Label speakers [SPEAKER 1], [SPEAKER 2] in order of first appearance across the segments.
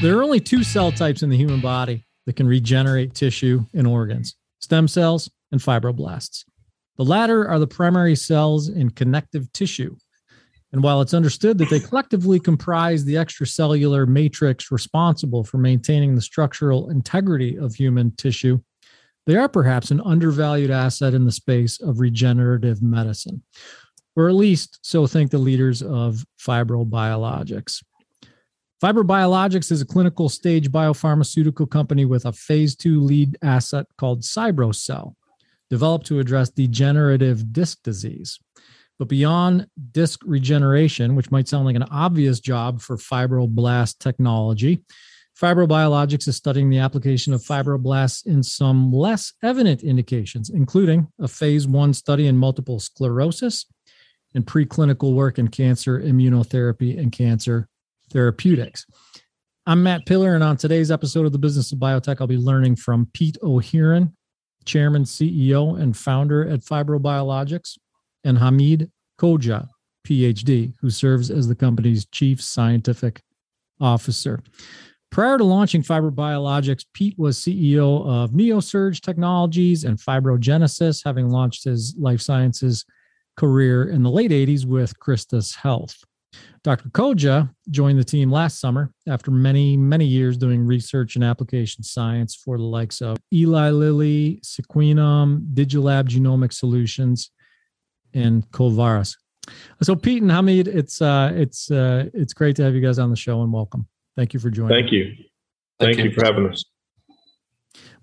[SPEAKER 1] There are only two cell types in the human body that can regenerate tissue and organs stem cells and fibroblasts. The latter are the primary cells in connective tissue. And while it's understood that they collectively comprise the extracellular matrix responsible for maintaining the structural integrity of human tissue, they are perhaps an undervalued asset in the space of regenerative medicine, or at least so think the leaders of fibrobiologics. Fibrobiologics is a clinical stage biopharmaceutical company with a phase two lead asset called CyBroCell, developed to address degenerative disc disease. But beyond disc regeneration, which might sound like an obvious job for fibroblast technology, Fibrobiologics is studying the application of fibroblasts in some less evident indications, including a phase one study in multiple sclerosis and preclinical work in cancer immunotherapy and cancer Therapeutics. I'm Matt Pillar, and on today's episode of the Business of Biotech, I'll be learning from Pete O'Heeran, Chairman, CEO, and founder at Fibrobiologics, and Hamid Khoja, PhD, who serves as the company's Chief Scientific Officer. Prior to launching Fibrobiologics, Pete was CEO of NeoSurg Technologies and Fibrogenesis, having launched his life sciences career in the late 80s with Christus Health. Dr. Khoja joined the team last summer after many, many years doing research and application science for the likes of Eli Lilly, Sequenom, Digilab Genomic Solutions, and Covaris. So, Pete and Hamid, it's uh, it's uh, it's great to have you guys on the show and welcome. Thank you for joining.
[SPEAKER 2] Thank you. Thank, Thank you. you for having us.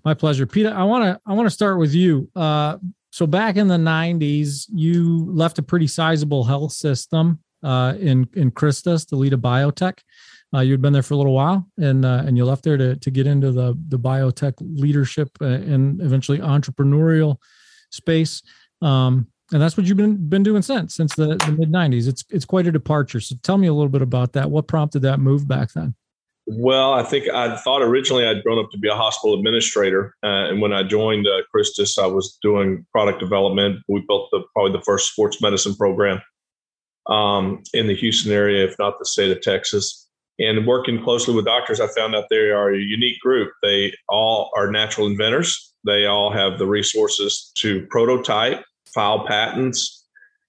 [SPEAKER 1] My pleasure, Peter. I want to I want to start with you. Uh, so back in the '90s, you left a pretty sizable health system uh, in in Christus to lead a biotech. Uh, you'd been there for a little while, and uh, and you left there to to get into the the biotech leadership uh, and eventually entrepreneurial space. Um, and that's what you've been been doing since since the, the mid '90s. It's it's quite a departure. So tell me a little bit about that. What prompted that move back then?
[SPEAKER 2] Well, I think I thought originally I'd grown up to be a hospital administrator, uh, and when I joined uh, Christus, I was doing product development. We built the probably the first sports medicine program um, in the Houston area, if not the state of Texas. And working closely with doctors, I found out they are a unique group. They all are natural inventors. They all have the resources to prototype, file patents,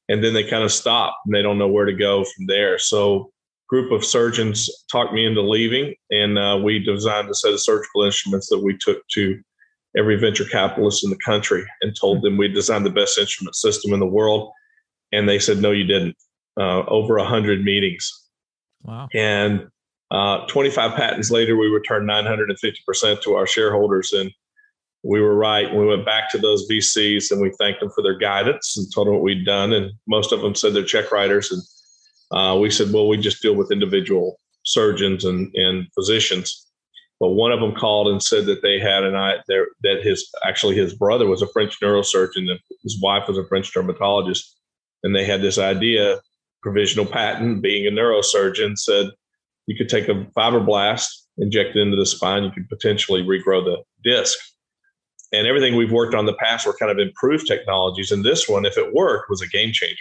[SPEAKER 2] and then they kind of stop and they don't know where to go from there. So, group of surgeons talked me into leaving, and uh, we designed a set of surgical instruments that we took to every venture capitalist in the country and told them we designed the best instrument system in the world. And they said, "No, you didn't." Uh, over 100 meetings.
[SPEAKER 1] Wow.
[SPEAKER 2] And uh, 25 patents later, we returned 950% to our shareholders. And we were right. We went back to those VCs and we thanked them for their guidance and told them what we'd done. And most of them said they're check writers. And uh, we said, well, we just deal with individual surgeons and, and physicians. But one of them called and said that they had an eye there that his actually his brother was a French neurosurgeon and his wife was a French dermatologist, and they had this idea provisional patent, being a neurosurgeon, said you could take a fibroblast, inject it into the spine, you could potentially regrow the disc. And everything we've worked on in the past were kind of improved technologies. And this one, if it worked, was a game changer.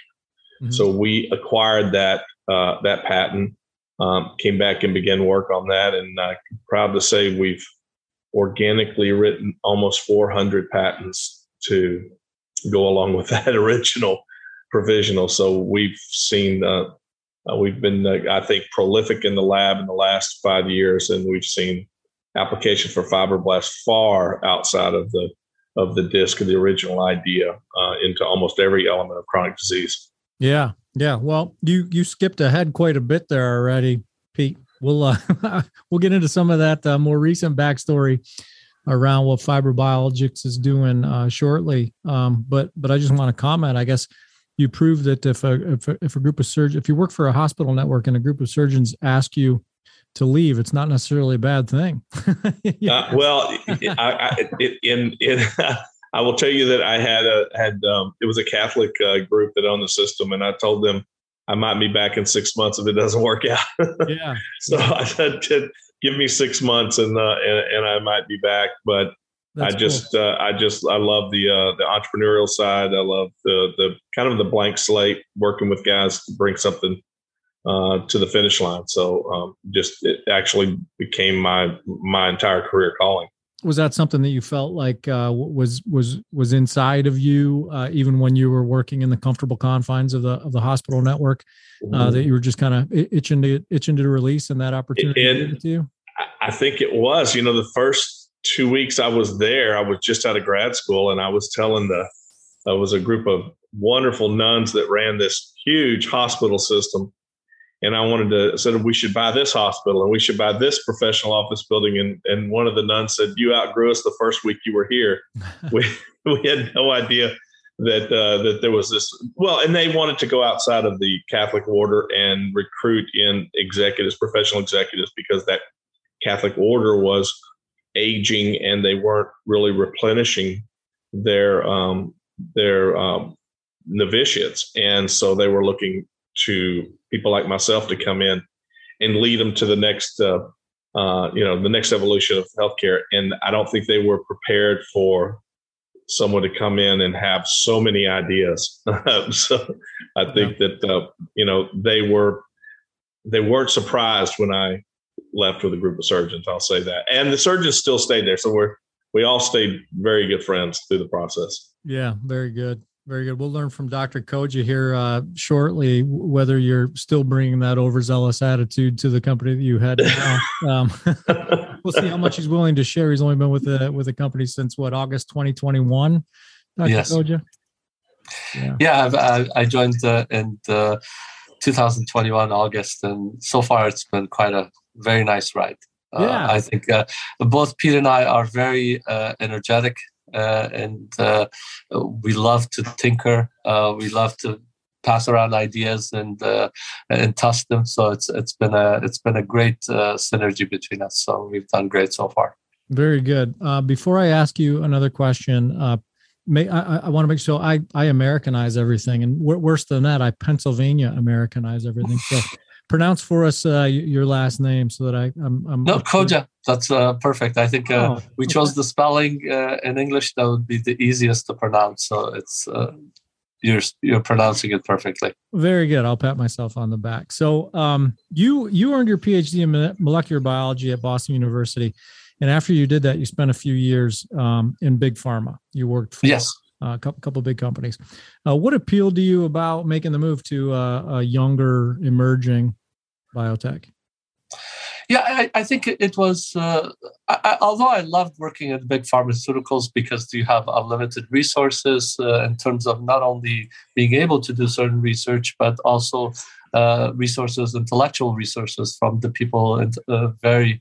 [SPEAKER 2] Mm-hmm. So we acquired that uh, that patent, um, came back and began work on that. And I'm proud to say we've organically written almost 400 patents to go along with that original provisional. So we've seen, uh, uh, we've been, uh, I think, prolific in the lab in the last five years, and we've seen application for fibroblasts far outside of the of the disc of the original idea uh, into almost every element of chronic disease.
[SPEAKER 1] Yeah, yeah. Well, you you skipped ahead quite a bit there already, Pete. We'll uh, we'll get into some of that uh, more recent backstory around what Fibrobiologics is doing uh, shortly. Um, but but I just want to comment. I guess you prove that if a, if a, if a group of surgeons, if you work for a hospital network and a group of surgeons ask you to leave, it's not necessarily a bad thing.
[SPEAKER 2] uh, well, I, I, in, in, I will tell you that I had a, had, um, it was a Catholic uh, group that owned the system. And I told them I might be back in six months if it doesn't work out.
[SPEAKER 1] yeah.
[SPEAKER 2] so I said, give me six months and, uh, and, and I might be back. But that's I just, cool. uh, I just, I love the uh, the entrepreneurial side. I love the the kind of the blank slate, working with guys to bring something uh, to the finish line. So um, just it actually became my my entire career calling.
[SPEAKER 1] Was that something that you felt like uh, was was was inside of you, uh, even when you were working in the comfortable confines of the of the hospital network, uh, mm-hmm. that you were just kind of itching to itching to release, and that opportunity it, to you?
[SPEAKER 2] I think it was. You know, the first two weeks I was there, I was just out of grad school, and I was telling the I was a group of wonderful nuns that ran this huge hospital system and I wanted to said we should buy this hospital and we should buy this professional office building. And and one of the nuns said, "You outgrew us the first week you were here." we we had no idea that uh, that there was this. Well, and they wanted to go outside of the Catholic order and recruit in executives, professional executives, because that Catholic order was aging and they weren't really replenishing their um, their um, novitiates, and so they were looking to people like myself to come in and lead them to the next, uh, uh, you know, the next evolution of healthcare. And I don't think they were prepared for someone to come in and have so many ideas. so I think yeah. that uh, you know they were they weren't surprised when I left with a group of surgeons. I'll say that, and the surgeons still stayed there. So we're we all stayed very good friends through the process.
[SPEAKER 1] Yeah, very good. Very good. We'll learn from Dr. Khoja here uh, shortly whether you're still bringing that overzealous attitude to the company that you had. Um, we'll see how much he's willing to share. He's only been with the with the company since what August 2021. Dr. Yes. Khoja.
[SPEAKER 3] Yeah, yeah I, I joined uh, in 2021 August, and so far it's been quite a very nice ride. Uh, yeah. I think uh, both Pete and I are very uh, energetic uh, and uh, we love to tinker. Uh, we love to pass around ideas and and test them. So it's it's been a it's been a great synergy between us. So we've done great so far.
[SPEAKER 1] Very good. before I ask you another question, May, I, I want to make sure I, I Americanize everything, and worse than that, I Pennsylvania Americanize everything. So pronounce for us uh, your last name so that I I'm, I'm
[SPEAKER 3] no Khoja. That's uh, perfect. I think uh, oh, we chose the spelling uh, in English that would be the easiest to pronounce. So it's uh, you're you're pronouncing it perfectly.
[SPEAKER 1] Very good. I'll pat myself on the back. So um, you you earned your PhD in molecular biology at Boston University. And after you did that, you spent a few years um, in big pharma. You worked for
[SPEAKER 3] yes
[SPEAKER 1] a uh, couple, couple big companies. Uh, what appealed to you about making the move to uh, a younger, emerging biotech?
[SPEAKER 3] Yeah, I, I think it was. Uh, I, although I loved working at big pharmaceuticals because you have unlimited resources uh, in terms of not only being able to do certain research, but also uh, resources, intellectual resources from the people and very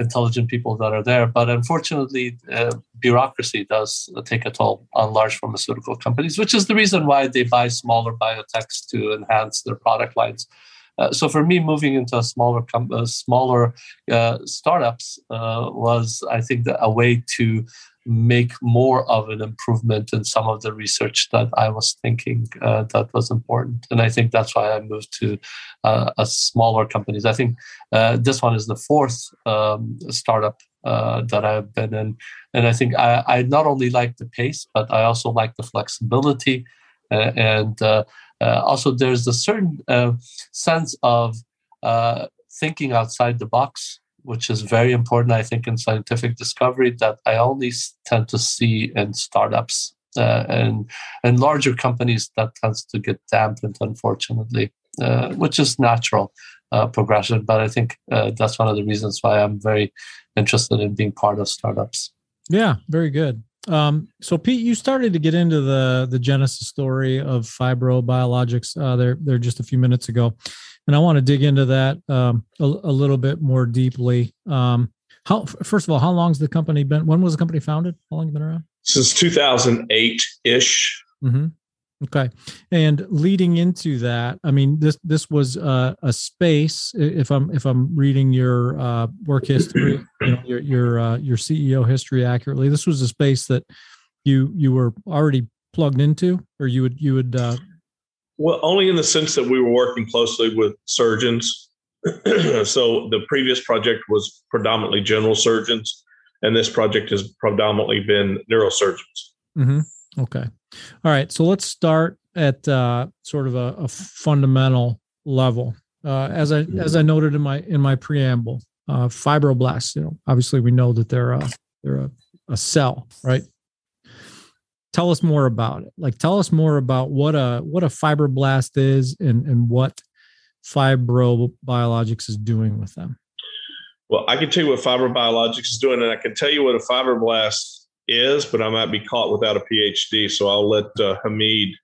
[SPEAKER 3] intelligent people that are there. But unfortunately, uh, bureaucracy does take a toll on large pharmaceutical companies, which is the reason why they buy smaller biotechs to enhance their product lines. Uh, so for me, moving into a smaller, com- uh, smaller uh, startups uh, was, I think, the, a way to make more of an improvement in some of the research that I was thinking uh, that was important. And I think that's why I moved to uh, a smaller companies. I think uh, this one is the fourth um, startup uh, that I've been in. And I think I, I, not only like the pace, but I also like the flexibility. Uh, and uh, also, there's a certain sense of thinking outside the box which is very important, I think, in scientific discovery that I only tend to see in startups uh, and and larger companies that tends to get dampened, unfortunately, uh, which is natural uh, progression. But I think uh, that's one of the reasons why I'm very interested in being part of startups.
[SPEAKER 1] Yeah, very good. Um, so Pete, you started to get into the the genesis story of fibrobiologics uh, there there just a few minutes ago and I want to dig into that um, a, a, little bit more deeply. Um, how first of all, how long's the company been? When was the company founded? How long have you been around?
[SPEAKER 2] Since 2008 ish.
[SPEAKER 1] Mm-hmm. Okay, and leading into that, I mean this this was uh, a space. If I'm if I'm reading your uh, work history, you know, your your uh, your CEO history accurately, this was a space that you you were already plugged into, or you would you would uh,
[SPEAKER 2] well, only in the sense that we were working closely with surgeons. so the previous project was predominantly general surgeons, and this project has predominantly been neurosurgeons.
[SPEAKER 1] Mm-hmm. Okay. All right. So let's start at uh, sort of a, a fundamental level, uh, as I as I noted in my in my preamble, uh, fibroblasts. You know, obviously we know that they're a they're a, a cell, right? Tell us more about it. Like, tell us more about what a what a fibroblast is and and what fibrobiologics is doing with them.
[SPEAKER 2] Well, I can tell you what fibrobiologics is doing, and I can tell you what a fibroblast is, but I might be caught without a PhD. So I'll let uh, Hamid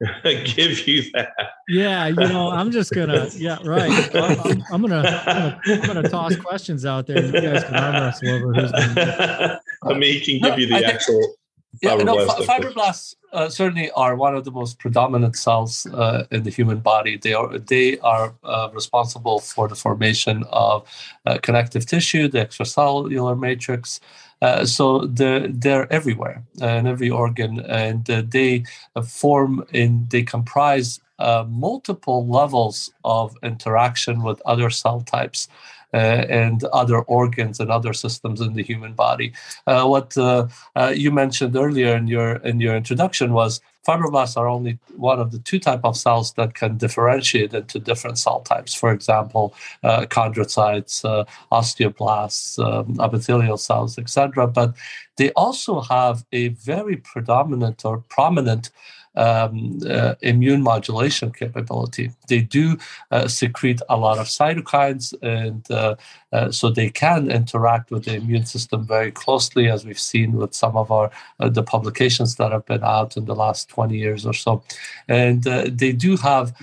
[SPEAKER 2] give you that.
[SPEAKER 1] Yeah, you know, I'm just gonna. Yeah, right. I'm, I'm, gonna, I'm, gonna. I'm gonna toss questions out there. You guys can arm wrestle over who's. Gonna...
[SPEAKER 2] Hamid can give you the actual.
[SPEAKER 3] Yeah, no, fibroblasts uh, certainly are one of the most predominant cells uh, in the human body. They are they are uh, responsible for the formation of uh, connective tissue, the extracellular matrix. Uh, so they're, they're everywhere uh, in every organ, and they form in they comprise multiple levels of interaction with other cell types and other organs and other systems in the human body. Uh, what uh, you mentioned earlier in your in your introduction was fibroblasts are only one of the two type of cells that can differentiate into different cell types. For example, uh, chondrocytes, uh, osteoblasts, um, epithelial cells, etc. But they also have a very predominant or prominent um, uh, immune modulation capability. They do uh, secrete a lot of cytokines, and uh, uh so they can interact with the immune system very closely, as we've seen with some of our uh, the publications that have been out in the last 20 years or so. And uh, they do have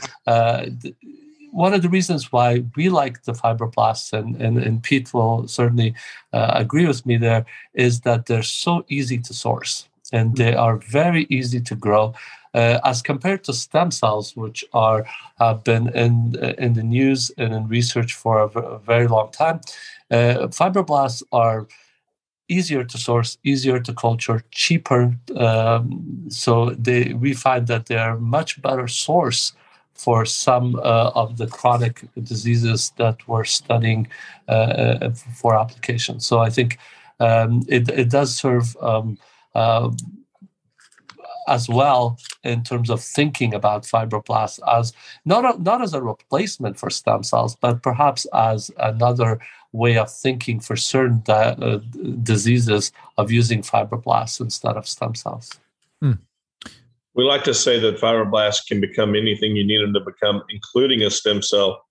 [SPEAKER 3] one of the reasons why we like the fibroblasts, and, and, and Pete will certainly uh, agree with me there, is that they're so easy to source and they are very easy to grow uh, as compared to stem cells, which are have been in in the news and in research for a, very long time. Uh, fibroblasts are easier to source, easier to culture, cheaper. Um, so they we find that they are much better source for some uh, of the chronic diseases that we're studying uh, uh for application. So I think um, it, it does serve um, uh, as well in terms of thinking about fibroblasts as not a, not as a replacement for stem cells, but perhaps as another way of thinking for certain di- uh, diseases of using fibroblasts instead of stem cells. Hmm.
[SPEAKER 2] We like to say that fibroblasts can become anything you need them to become, including a stem cell.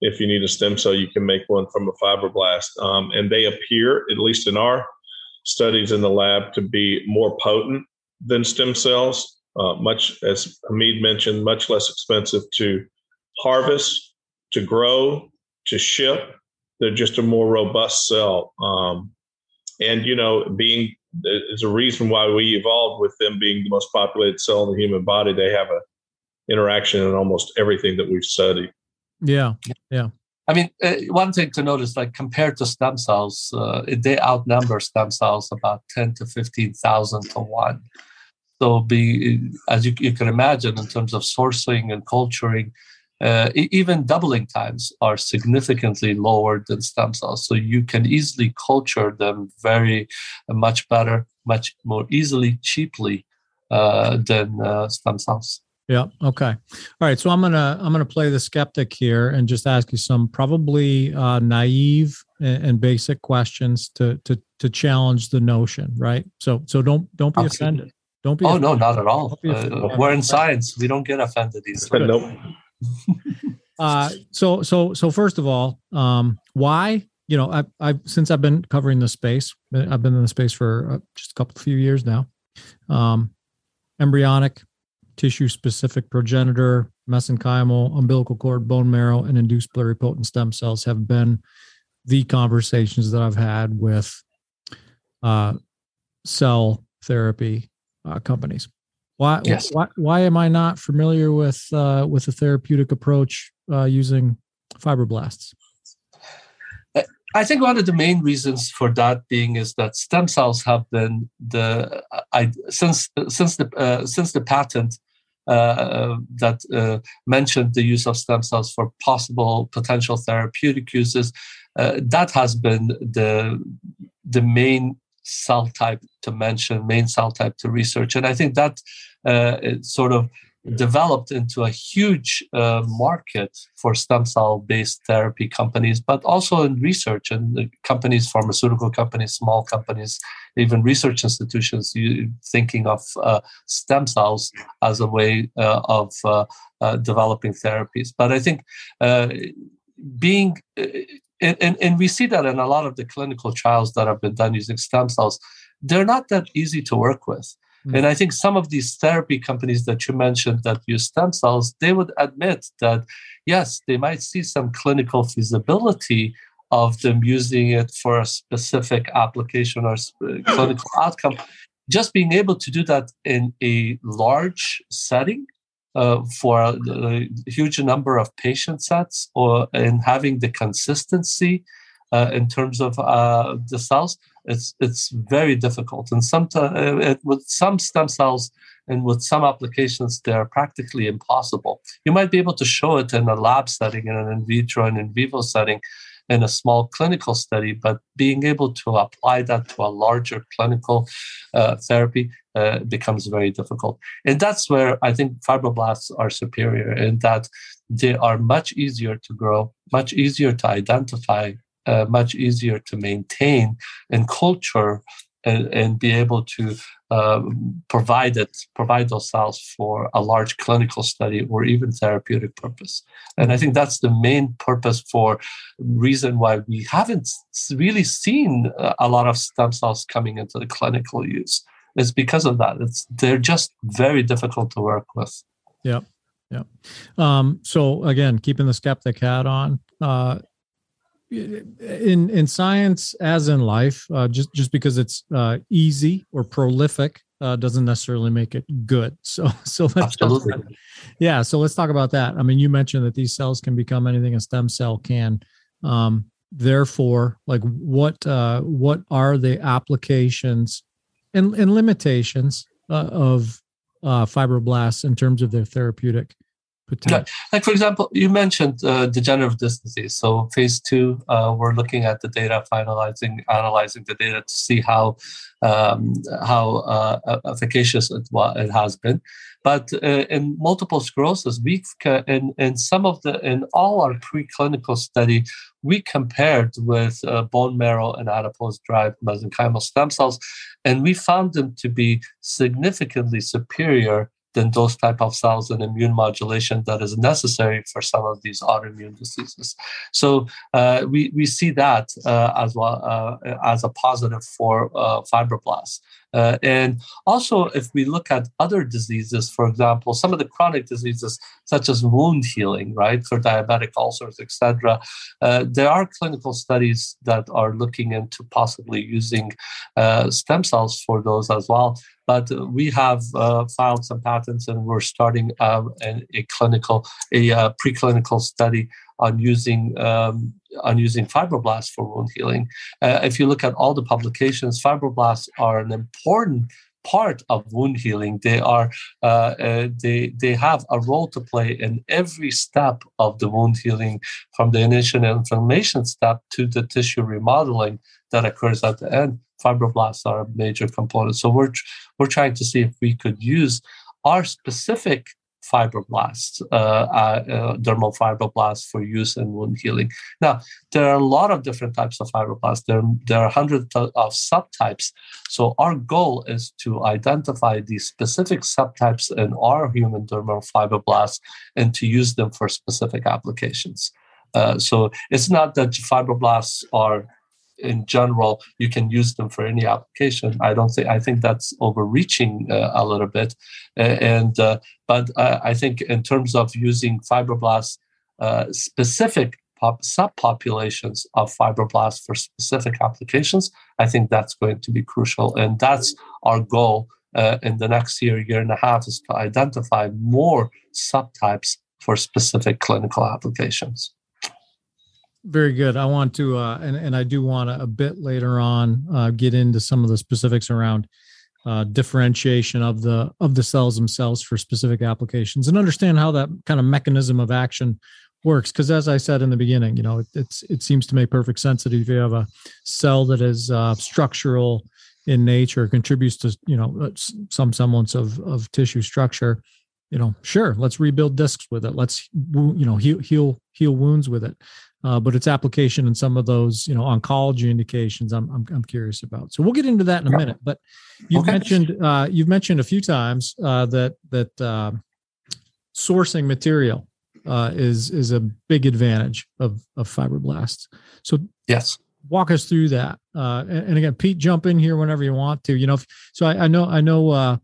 [SPEAKER 2] If you need a stem cell, you can make one from a fibroblast. Um, and they appear, at least in our studies in the lab, to be more potent than stem cells. Uh, much as Hamid mentioned, much less expensive to harvest, to grow, to ship. They're just a more robust cell. Um, and you know, being is a reason why we evolved with them being the most populated cell in the human body. They have a interaction in almost everything that we've studied.
[SPEAKER 1] Yeah, yeah.
[SPEAKER 3] I mean, uh, one thing to notice, like compared to stem cells, uh, they outnumber stem cells about ten to fifteen thousand to one. So, be as you, you can imagine, in terms of sourcing and culturing, uh, even doubling times are significantly lower than stem cells. So you can easily culture them very much better, much more easily, cheaply uh, than uh, stem cells.
[SPEAKER 1] Yeah. Okay. All right. So I'm gonna I'm gonna play the skeptic here and just ask you some probably uh, naive and, and, basic questions to to to challenge the notion. Right. So so don't don't be Absolutely. offended. Don't be.
[SPEAKER 3] Oh no, not at all. Uh, we're in science. We don't get offended easily.
[SPEAKER 2] nope.
[SPEAKER 1] uh, so so so first of all, um, why? You know, I I since I've been covering the space, I've been in the space for uh, just a couple few years now. Um, embryonic, tissue specific progenitor, mesenchymal, umbilical cord, bone marrow, and induced pluripotent stem cells have been the conversations that I've had with uh, cell therapy uh, companies. Why, yes. why, why am I not familiar with uh, with a therapeutic approach uh, using fibroblasts?
[SPEAKER 3] I think one of the main reasons for that being is that stem cells have been the I, since since the uh, since the patent uh, that uh, mentioned the use of stem cells for possible potential therapeutic uses. Uh, that has been the the main cell type to mention, main cell type to research. And I think that uh, sort of developed into a huge uh, market for stem cell based therapy companies, but also in research and companies, pharmaceutical companies, small companies, even research institutions you, thinking of uh, stem cells as a way uh, of uh, uh, developing therapies. But I think uh, being and, and, and we see that in a lot of the clinical trials that have been done using stem cells, they're not that easy to work with. Mm. And I think some of these therapy companies that you mentioned that use stem cells, they would admit that, yes, they might see some clinical feasibility of them using it for a specific application or clinical outcome. Just being able to do that in a large setting uh, for a, a, huge number of patient sets or in having the consistency uh, in terms of uh, the cells it's it's very difficult. And sometimes uh, with some stem cells and with some applications they're practically impossible. You might be able to show it in a lab setting in an in vitro and in vivo setting in a small clinical study but being able to apply that to a larger clinical uh, therapy uh, becomes very difficult. And that's where i think fibroblasts are superior in that they are much easier to grow much easier to identify uh, much easier to maintain and culture and, and be able to uh, provide it, provide those cells for a large clinical study or even therapeutic purpose. And I think that's the main purpose for reason why we haven't really seen a lot of stem cells coming into the clinical use. It's because of that. It's they're just very difficult to work with.
[SPEAKER 1] Yeah. Yeah. Um, so again, keeping the skeptic hat on, uh, in in science as in life uh, just just because it's uh, easy or prolific uh, doesn't necessarily make it good. So so let's
[SPEAKER 3] Absolutely.
[SPEAKER 1] yeah so let's talk about that. I mean you mentioned that these cells can become anything a stem cell can. Um, therefore like what uh, what are the applications and, and limitations uh, of uh, fibroblasts in terms of their therapeutic potential?
[SPEAKER 3] Like, for example, you mentioned uh, degenerative disc disease. So, phase two, uh, we're looking at the data, finalizing, analyzing the data to see how um, how uh, efficacious it, it has been. But uh, in multiple sclerosis, we in in some of the in all our preclinical study, we compared with uh, bone marrow and adipose-derived mesenchymal stem cells, and we found them to be significantly superior than those type of cells and immune modulation that is necessary for some of these autoimmune diseases. So uh, we we see that uh, as well uh, as a positive for uh, fibroblasts. Uh, and also, if we look at other diseases, for example, some of the chronic diseases such as wound healing, right, for diabetic ulcers, etc., uh, there are clinical studies that are looking into possibly using stem cells for those as well. But we have uh, filed some patents, and we're starting um, a clinical, a uh, preclinical study on using um, on using fibroblasts for wound healing. Uh, if you look at all the publications, fibroblasts are an important part of wound healing. They are uh, uh, they they have a role to play in every step of the wound healing, from the initial inflammation step to the tissue remodeling that occurs at the end fibroblasts are a major component. So we're we're trying to see if we could use our specific fibroblasts, uh, uh, uh, dermal fibroblasts for use in wound healing. Now, there are a lot of different types of fibroblasts. There, there are hundreds of subtypes. So our goal is to identify these specific subtypes in our human dermal fibroblasts and to use them for specific applications. Uh, so it's not that fibroblasts are in general you can use them for any application. I don't think i think that's overreaching uh, a little bit. Uh, and uh, but i think in terms of using fibroblasts uh, specific pop- subpopulations of fibroblasts for specific applications i think that's going to be crucial. And that's our goal uh, in the next year year and a half is to identify more subtypes for specific clinical applications
[SPEAKER 1] very good. I want to, uh, and and I do want to a bit later on uh, get into some of the specifics around uh, differentiation of the of the cells themselves for specific applications, and understand how that kind of mechanism of action works. Because as I said in the beginning, you know, it, it's it seems to make perfect sense that if you have a cell that is uh, structural in nature, contributes to you know uh, some semblance of of tissue structure, you know, sure, let's rebuild discs with it. Let's you know heal heal heal wounds with it. Uh, but its application in some of those you know oncology indications I'm, I'm, I'm curious about so we'll get into that in a minute but you've okay. mentioned uh, you've mentioned a few times uh, that that uh, sourcing material uh, is is a big advantage of of fibroblasts so
[SPEAKER 3] yes
[SPEAKER 1] walk us through that uh, and, and, again pete jump in here whenever you want to you know so I, I know i know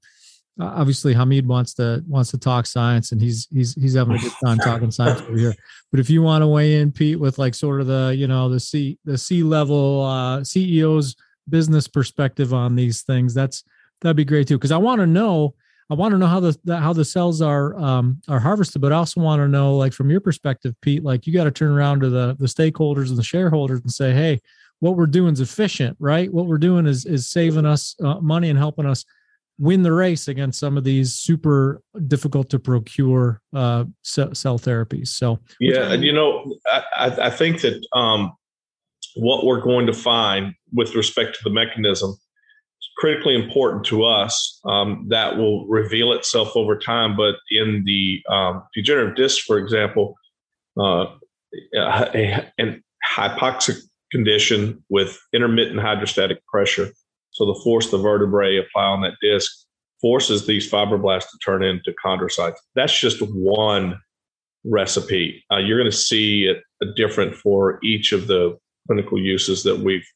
[SPEAKER 1] obviously Hamid wants to wants to talk science and he's he's he's having a good time talking science over here. But if you want to weigh in, Pete, with like sort of the you know the C the C level uh, CEO's business perspective on these things, that's that'd be great too. Because I want to know I want to know how the, the how the cells are um, are harvested, but I also want to know like from your perspective, Pete, like you got to turn around to the the stakeholders and the shareholders and say, hey, what we're doing is efficient, right? What we're doing is is saving us uh, money and helping us win the race against some of these super difficult to procure uh, cell therapies. So
[SPEAKER 2] yeah, and you know, I, I think that um, what we're going to find with respect to the mechanism is critically important to us. Um, that will reveal itself over time. But in the um, degenerative disc, for example, uh, an hypoxic condition with intermittent hydrostatic pressure so the force the vertebrae apply on that disc forces these fibroblasts to turn into chondrocytes. That's just one recipe. Uh, you're going to see it different for each of the clinical uses that we've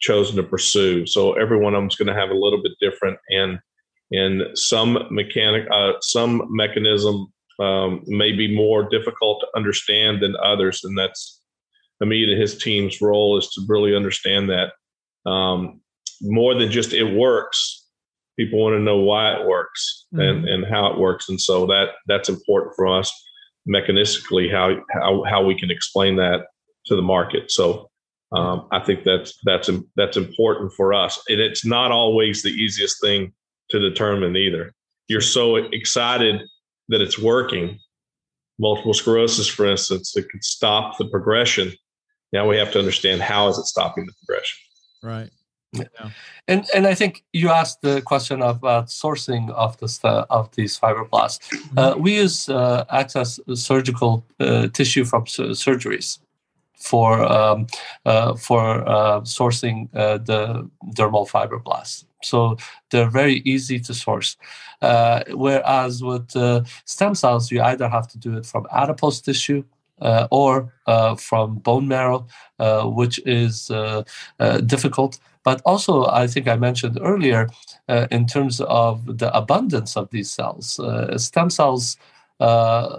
[SPEAKER 2] chosen to pursue. So every one of them is going to have a little bit different, and and some mechanic, uh, some mechanism um, may be more difficult to understand than others, and that's Hamid and his team's role is to really understand that um, more than just it works. People want to know why it works mm-hmm. and, and how it works. And so that that's important for us mechanistically, how, how, how we can explain that to the market. So um, I think that's, that's, that's important for us. And it's not always the easiest thing to determine either. You're so excited that it's working. Multiple sclerosis, for instance, it could stop the progression. Now we have to understand how is it stopping the progression.
[SPEAKER 1] Right.
[SPEAKER 3] Yeah. And and I think you asked the question about sourcing of this of these fibroblasts. Mm-hmm. Uh, we use uh, access surgical uh, tissue from surgeries for um, uh, for uh, sourcing uh, the dermal fibroblasts. So they're very easy to source. whereas with stem cells, you either have to do it from adipose tissue uh, or uh, from bone marrow, uh, which is difficult. But also, I think I mentioned earlier, uh, in terms of the abundance of these cells, uh, stem cells, uh,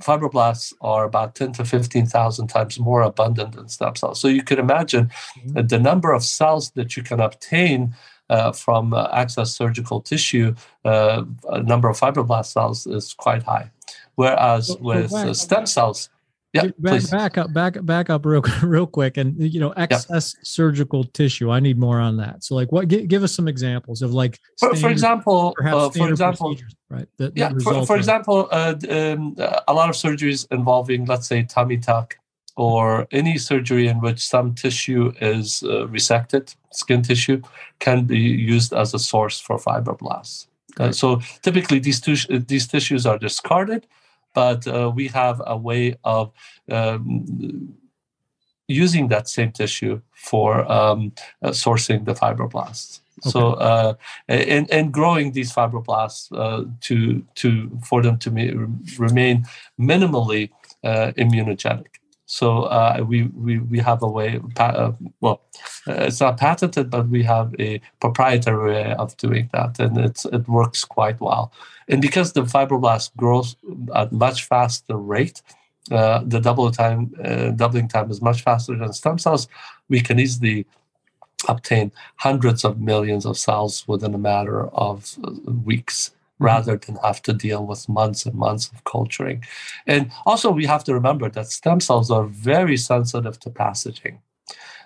[SPEAKER 3] fibroblasts are about 10 to 15,000 times more abundant than stem cells. So you can imagine mm-hmm. the number of cells that you can obtain uh, from uh, access surgical tissue, uh, a number of fibroblast cells is quite high. Whereas with stem cells, yeah,
[SPEAKER 1] back, back, up, back, back up real, real quick. And you know, excess surgical tissue. I need more on that. So, like, what? Give, give us some examples of like,
[SPEAKER 3] standard, for, for, example, uh, for example,
[SPEAKER 1] right?
[SPEAKER 3] That, yeah, that for, for example, uh, um, a lot of surgeries involving, let's say, tummy tuck or any surgery in which some tissue is uh, resected, skin tissue, can be used as a source for fibroblasts. So typically, these, tis- these tissues are discarded but uh, we have a way of um, using that same tissue for um, uh, sourcing the fibroblasts. Okay. So, uh, and, and growing these fibroblasts uh, to to for them to remain minimally uh, immunogenic. So uh, we, we we have a way. Well, it's not patented, but we have a proprietary way of doing that, and it's it works quite well. And because the fibroblast grows at much faster rate, uh, the double time uh, doubling time is much faster than stem cells. We can easily obtain hundreds of millions of cells within a matter of uh, weeks mm-hmm. rather than have to deal with months and months of culturing. And also, we have to remember that stem cells are very sensitive to passaging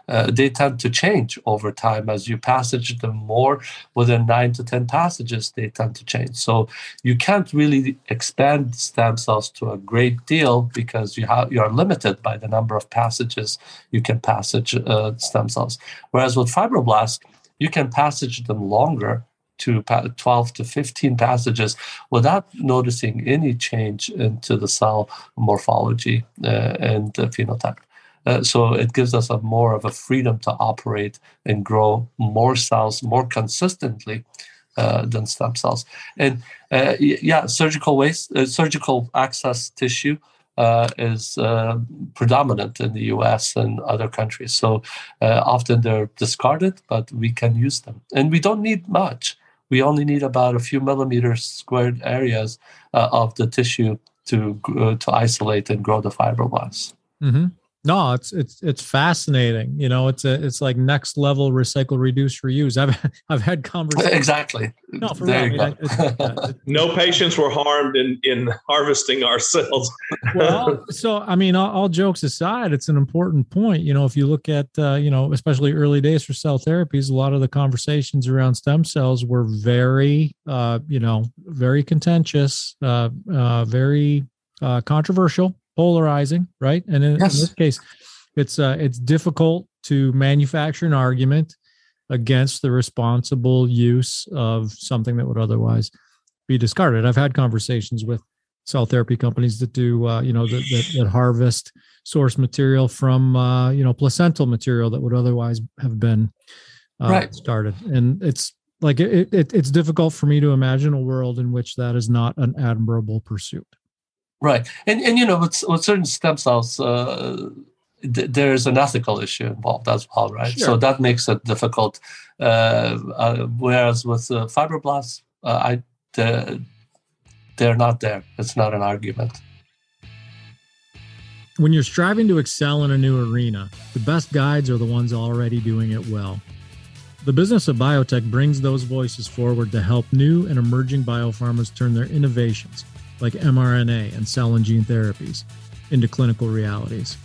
[SPEAKER 3] uh, they tend to change over time as you passage them more within nine to 10 passages, they tend to change. So you can't really expand stem cells to a great deal because you, have, you are limited by the number of passages you can passage uh, stem cells. Whereas with fibroblasts, you can passage them longer to 12 to 15 passages without noticing any change into the cell morphology uh, and phenotype. Uh, so it gives us a more of a freedom to operate and grow more cells more consistently uh, than stem cells. And uh, yeah, surgical waste, uh, surgical access tissue uh, is predominant in the U.S. and other countries. So often they're discarded, but we can use them, and we don't need much. We only need about a few millimeters squared areas of the tissue to to isolate and grow the fibroblasts.
[SPEAKER 1] Mm-hmm. No, it's it's it's fascinating. You know, it's a it's like next level recycle, reduce, reuse. I've I've had conversations.
[SPEAKER 3] Exactly.
[SPEAKER 1] No, for there real. I
[SPEAKER 2] mean, no patients were harmed in in harvesting our cells.
[SPEAKER 1] well, so I mean, all, all, jokes aside, it's an important point. You know, if you look at uh, you know, especially early days for cell therapies, a lot of the conversations around stem cells were very, uh, you know, very contentious, uh, uh, very uh, controversial polarizing, right? And in, yes. in this case, it's uh, it's difficult to manufacture an argument against the responsible use of something that would otherwise be discarded. I've had conversations with cell therapy companies that do, uh, you know, that, that, that, harvest source material from, uh, you know, placental material that would otherwise have been uh, right. started. And it's like it, it, it's difficult for me to imagine a world in which that is not an admirable pursuit.
[SPEAKER 3] Right, and and you know with with certain stem cells, uh, th- there is an ethical issue involved as well, right? Sure. So that makes it difficult. Uh, uh, whereas with fibroblasts, uh, I the, they're not there. It's not an argument.
[SPEAKER 1] When you're striving to excel in a new arena, the best guides are the ones already doing it well. The business of biotech brings those voices forward to help new and emerging biopharmas turn their innovations like mRNA and cell and gene therapies into clinical realities.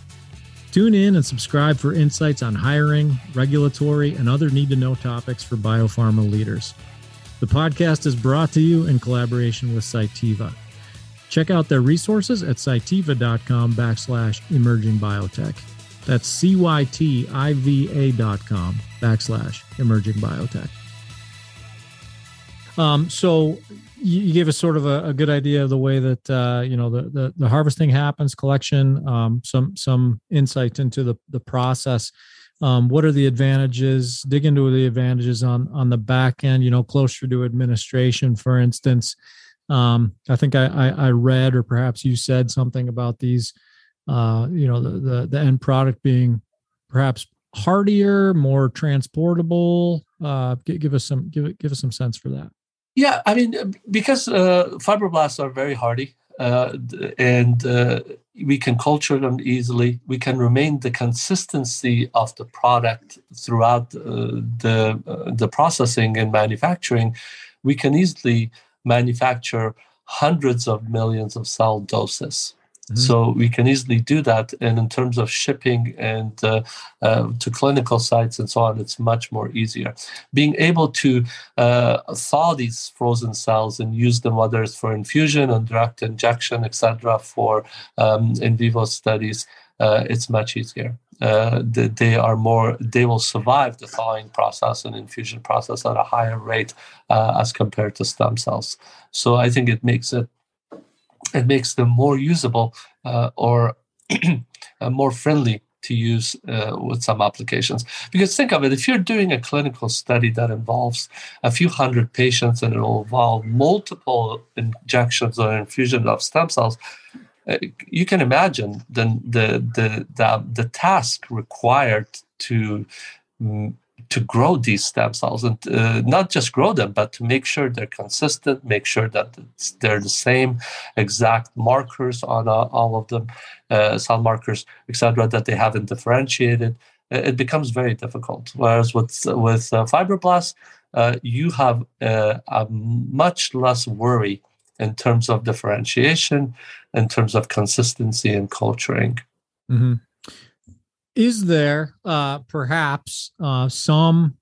[SPEAKER 1] Tune in and subscribe for insights on hiring, regulatory, and other need to know topics for biopharma leaders. The podcast is brought to you in collaboration with Cytiva. Check out their resources at cytiva.com backslash emerging biotech. That's C-Y-T-I-V-A dot com backslash emerging biotech. Um, so you, gave us sort of a, a, good idea of the way that uh, you know the, the, the harvesting happens, collection, um, some some insight into the the process. Um, what are the advantages? Dig into the advantages on on the back end. You know, closer to administration, for instance. Um, I think I, I, I read, or perhaps you said something about these. Uh, you know, the, the the end product being perhaps hardier, more transportable. Uh, give, give us some give give us some sense for that.
[SPEAKER 3] Yeah, I mean, uh, because uh, fibroblasts are very hardy uh, and uh, we can culture them easily. We can remain the consistency of the product throughout uh, the, uh, the processing and manufacturing. We can easily manufacture hundreds of millions of cell doses Mm-hmm. So we can easily do that. And in terms of shipping and uh, uh, to clinical sites and so on, it's much more easier. Being able to uh, thaw these frozen cells and use them, whether it's for infusion and direct injection, etc., for um, in vivo studies, uh, it's much easier. Uh, they are more they will survive the thawing process and infusion process at a higher rate uh, as compared to stem cells so i think it makes it it makes them more usable uh, or uh, more friendly to use uh, with some applications. Because think of it, if you're doing a clinical study that involves a few hundred patients and it will involve multiple injections or infusion of stem cells, uh, you can imagine the, the, the, the, the task required to mm, to grow these stem cells and uh, not just grow them, but to make sure they're consistent, make sure that they're the same exact markers on uh, all of them, uh, cell markers, etc., that they haven't differentiated. It becomes very difficult. Whereas with with uh, fibroblasts, uh, you have uh, a much less worry in terms of differentiation, in terms of consistency and culturing.
[SPEAKER 1] Mm-hmm is there uh, perhaps uh, some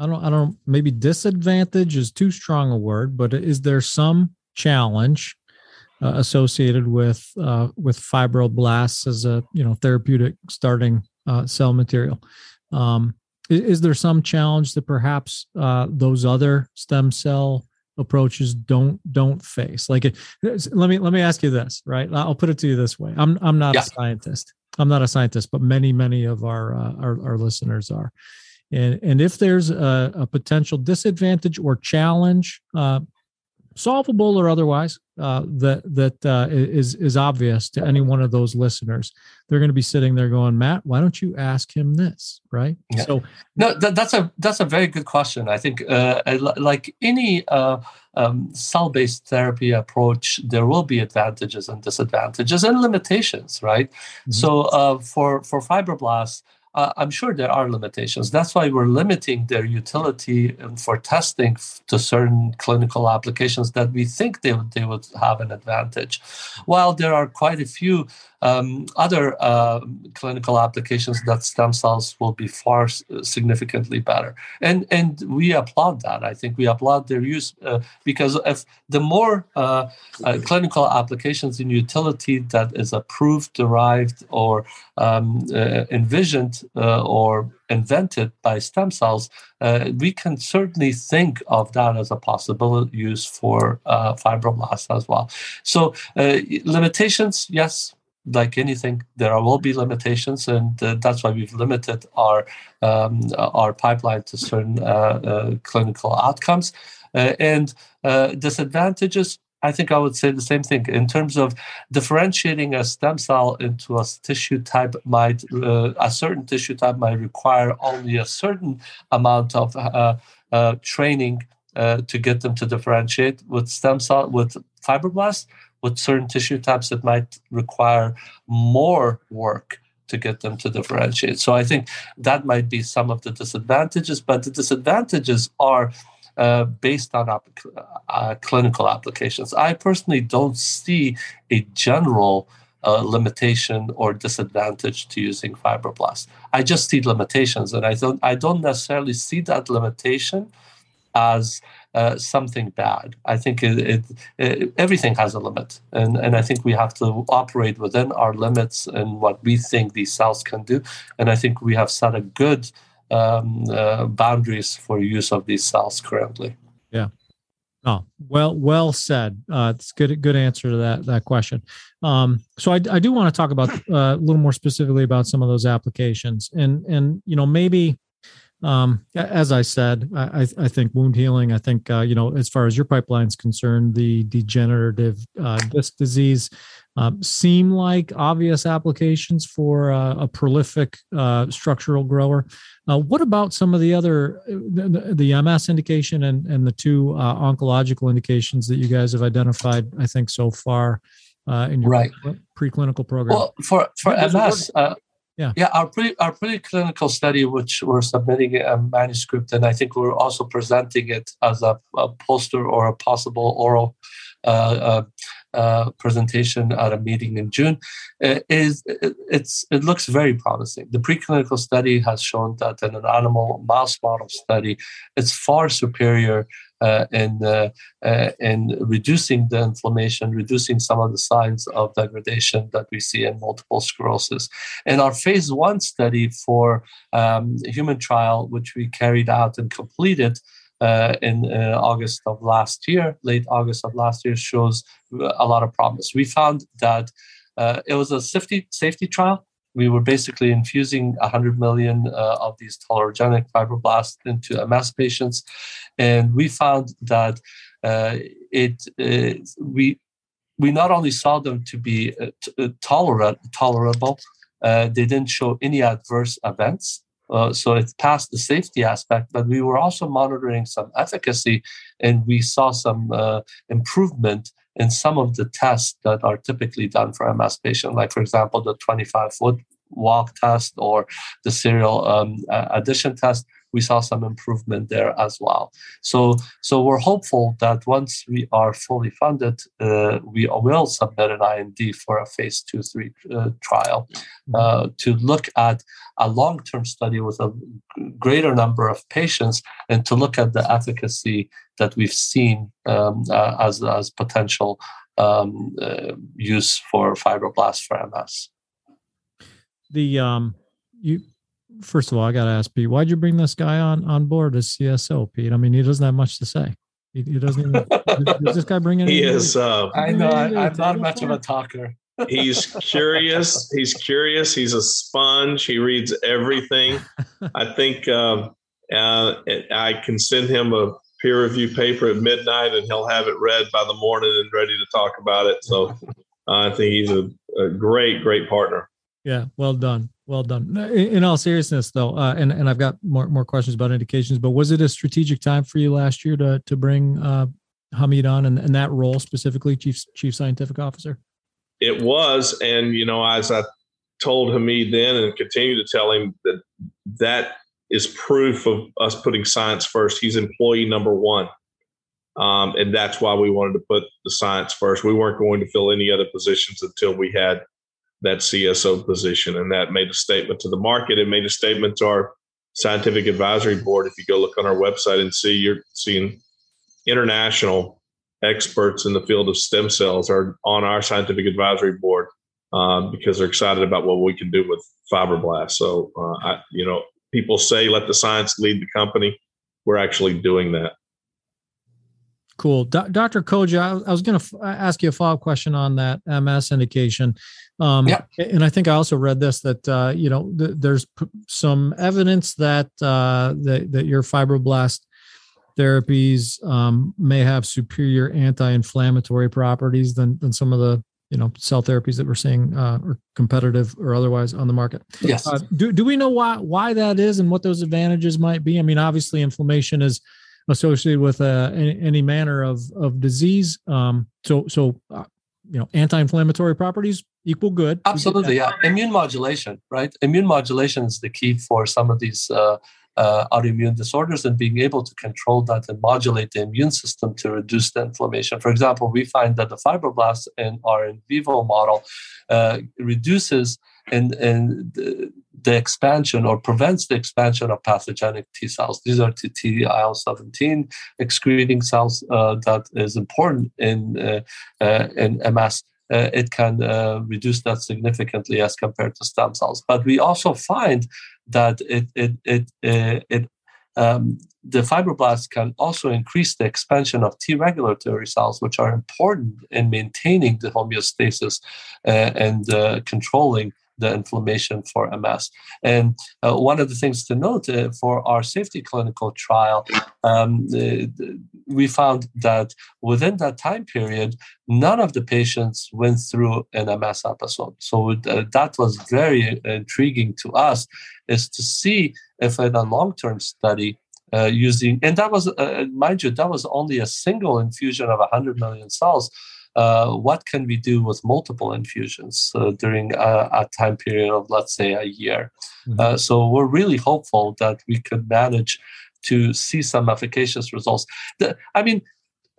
[SPEAKER 1] I don't I don't maybe disadvantage is too strong a word, but is there some challenge uh, associated with uh, with fibroblasts as a you know therapeutic starting uh, cell material? Um, is, is, there some challenge that perhaps uh, those other stem cell approaches don't don't face? Like, it, let me let me ask you this, right? I'll put it to you this way. I'm I'm not yeah. a scientist. I'm not a scientist, but many many of our uh, our, our listeners are. And, and if there's a, a potential disadvantage or challenge, uh, solvable or otherwise, uh, that that uh, is is obvious to any one of those listeners, they're going to be sitting there going, "Matt, why don't you ask him this?" Right?
[SPEAKER 3] Yeah. So, no, that, that's a that's a very good question. I think, uh, like any uh, um, cell-based therapy approach, there will be advantages and disadvantages and limitations, right? Mm-hmm. So, uh, for for fibroblasts uh, I'm sure there are limitations. That's why we're limiting their utility for testing to certain clinical applications that we think they, they would have an advantage. While there are quite a few um, other uh, clinical applications that stem cells will be far significantly better, and and we applaud that. I think we applaud their use uh, because if the more uh, uh clinical applications in utility that is approved, derived, or um, uh, envisioned uh, or invented by stem cells, we can certainly think of that as a possible use for fibroblasts as well. So limitations, yes, like anything, there will be limitations, and uh, that's why we've limited our um, our pipeline to certain uh, uh, clinical outcomes. Uh, and uh, disadvantages, I think I would say the same thing in terms of differentiating a stem cell into a tissue type. Might a certain tissue type might require only a certain amount of training to get them to differentiate. With stem cell, with fibroblasts, with certain tissue types, it might require more work to get them to differentiate. So I think that might be some of the disadvantages, but the disadvantages are uh, based on uh, clinical applications. I personally don't see a general uh, limitation or disadvantage to using fibroblasts. I just see limitations, and I don't. I don't necessarily see that limitation as uh, something bad. I think it, it, it, everything has a limit, and and I think we have to operate within our limits and what we think these cells can do. And I think we have set a good um, uh, boundaries for use of these cells currently.
[SPEAKER 1] Yeah. Oh, well, well said. Uh, it's good, good answer to that that question. Um, so I, I do want to talk about uh, a little more specifically about some of those applications, and and you know maybe um, as I said, I, I think wound healing. I think uh, you know, as far as your pipeline's concerned, the degenerative uh, disc disease um, seem like obvious applications for uh, a prolific uh, structural grower. Uh, what about some of the other the, the MS indication and and the two uh, oncological indications that you guys have identified? I think so far in your
[SPEAKER 3] right.
[SPEAKER 1] preclinical program.
[SPEAKER 3] Well, for for MS. Yeah. Yeah. Our pre our preclinical study, which we're submitting a manuscript, and I think we're also presenting it as a, a poster or a possible oral uh, uh, uh, presentation at a meeting in June, uh, is it, it's it looks very promising. The preclinical study has shown that in an animal mouse model study, it's far superior uh, in, uh, uh, in reducing the inflammation, reducing some of the signs of degradation that we see in multiple sclerosis. In our phase one study for um, human trial, which we carried out and completed, uh, in uh, August of last year, late August of last year, shows a lot of promise. We found that uh, it was a safety safety trial we were basically infusing 100 million uh, of these tolerogenic fibroblasts into MS patients, and we found that uh, it uh, we we not only saw them to be uh, t- uh, tolerant, tolerable, uh, they didn't show any adverse events. so it passed the safety aspect, but we were also monitoring some efficacy, and we saw some improvement in some of the tests that are typically done for MS patient, like for example the 25 foot walk test or the serial um, addition test, we saw some improvement there as well. So, so we're hopeful that once we are fully funded, uh, we will submit an IND for a phase two, three uh, trial mm-hmm. uh, to look at a long-term study with a greater number of patients and to look at the efficacy that we've seen um, uh, as as potential um, uh, use for fibroblasts for MS
[SPEAKER 1] the um you first of all, I got to ask Pete, why'd you bring this guy on on board as CSO, Pete? I mean, he doesn't have much to say. He, he doesn't. Even, does this guy bring in?
[SPEAKER 2] He is. Uh,
[SPEAKER 3] I know. I, am not much of a talker.
[SPEAKER 2] he's curious. He's curious. He's a sponge. He reads everything. I think um, uh, I can send him a peer review paper at midnight, and he'll have it read by the morning and ready to talk about it. So uh, I think he's a, a great, great partner.
[SPEAKER 1] Yeah, well done, well done. In all seriousness, though, uh, and and I've got more more questions about indications, but was it a strategic time for you last year to to bring uh, Hamid on and, and that role specifically, chief chief scientific officer?
[SPEAKER 2] It was, and you know, as I told Hamid then, and continue to tell him that that is proof of us putting science first. He's employee number one. Um, and that's why we wanted to put the science first. We weren't going to fill any other positions until we had that CSO position. And that made a statement to the market and made a statement to our scientific advisory board. If you go look on our website and see, you're seeing international experts in the field of stem cells are on our scientific advisory board um, because they're excited about what we can do with fibroblasts. So, uh, I, you know, people say let the science lead the company. We're actually doing that.
[SPEAKER 1] Cool. Do- Dr. Khoja, I was going to f- ask you a follow up question on that MS indication. Um, yeah. And I think I also read this that, uh, you know, th- there's p- some evidence that, uh, that, that your fibroblast therapies um, may have superior anti-inflammatory properties than, than some of the you know cell therapies that we're seeing uh, or competitive or otherwise on the market.
[SPEAKER 3] Yes. Uh,
[SPEAKER 1] do do we know why why that is and what those advantages might be? I mean, obviously, inflammation is associated with uh, any, any, manner of of disease. Um, so so uh, you know, anti-inflammatory properties equal good.
[SPEAKER 3] Absolutely, yeah. Immune modulation, right? Immune modulation is the key for some of these uh, autoimmune disorders and being able to control that and modulate the immune system to reduce the inflammation. For example, we find that the fibroblasts in our in vivo model uh, reduces and and the, expansion or prevents the expansion of pathogenic T cells. These are T IL 17 excreting cells uh, that is important in uh, uh, in MS. Uh, it can uh, reduce that significantly as compared to stem cells. But we also find that it it it uh, it um, the fibroblasts can also increase the expansion of T regulatory cells, which are important in maintaining the homeostasis uh, and uh, controlling the inflammation for MS. And uh, one of the things to note uh, for our safety clinical trial, um, we found that within that time period, none of the patients went through an MS episode. So uh, that was very intriguing to us, is to see if in a long-term study uh, using, and that was, uh, mind you, that was only a single infusion of 100 million cells uh, what can we do with multiple infusions uh, during a, a, time period of, let's say, a year? Mm-hmm. Uh, so we're really hopeful that we could manage to see some efficacious results. The, I mean,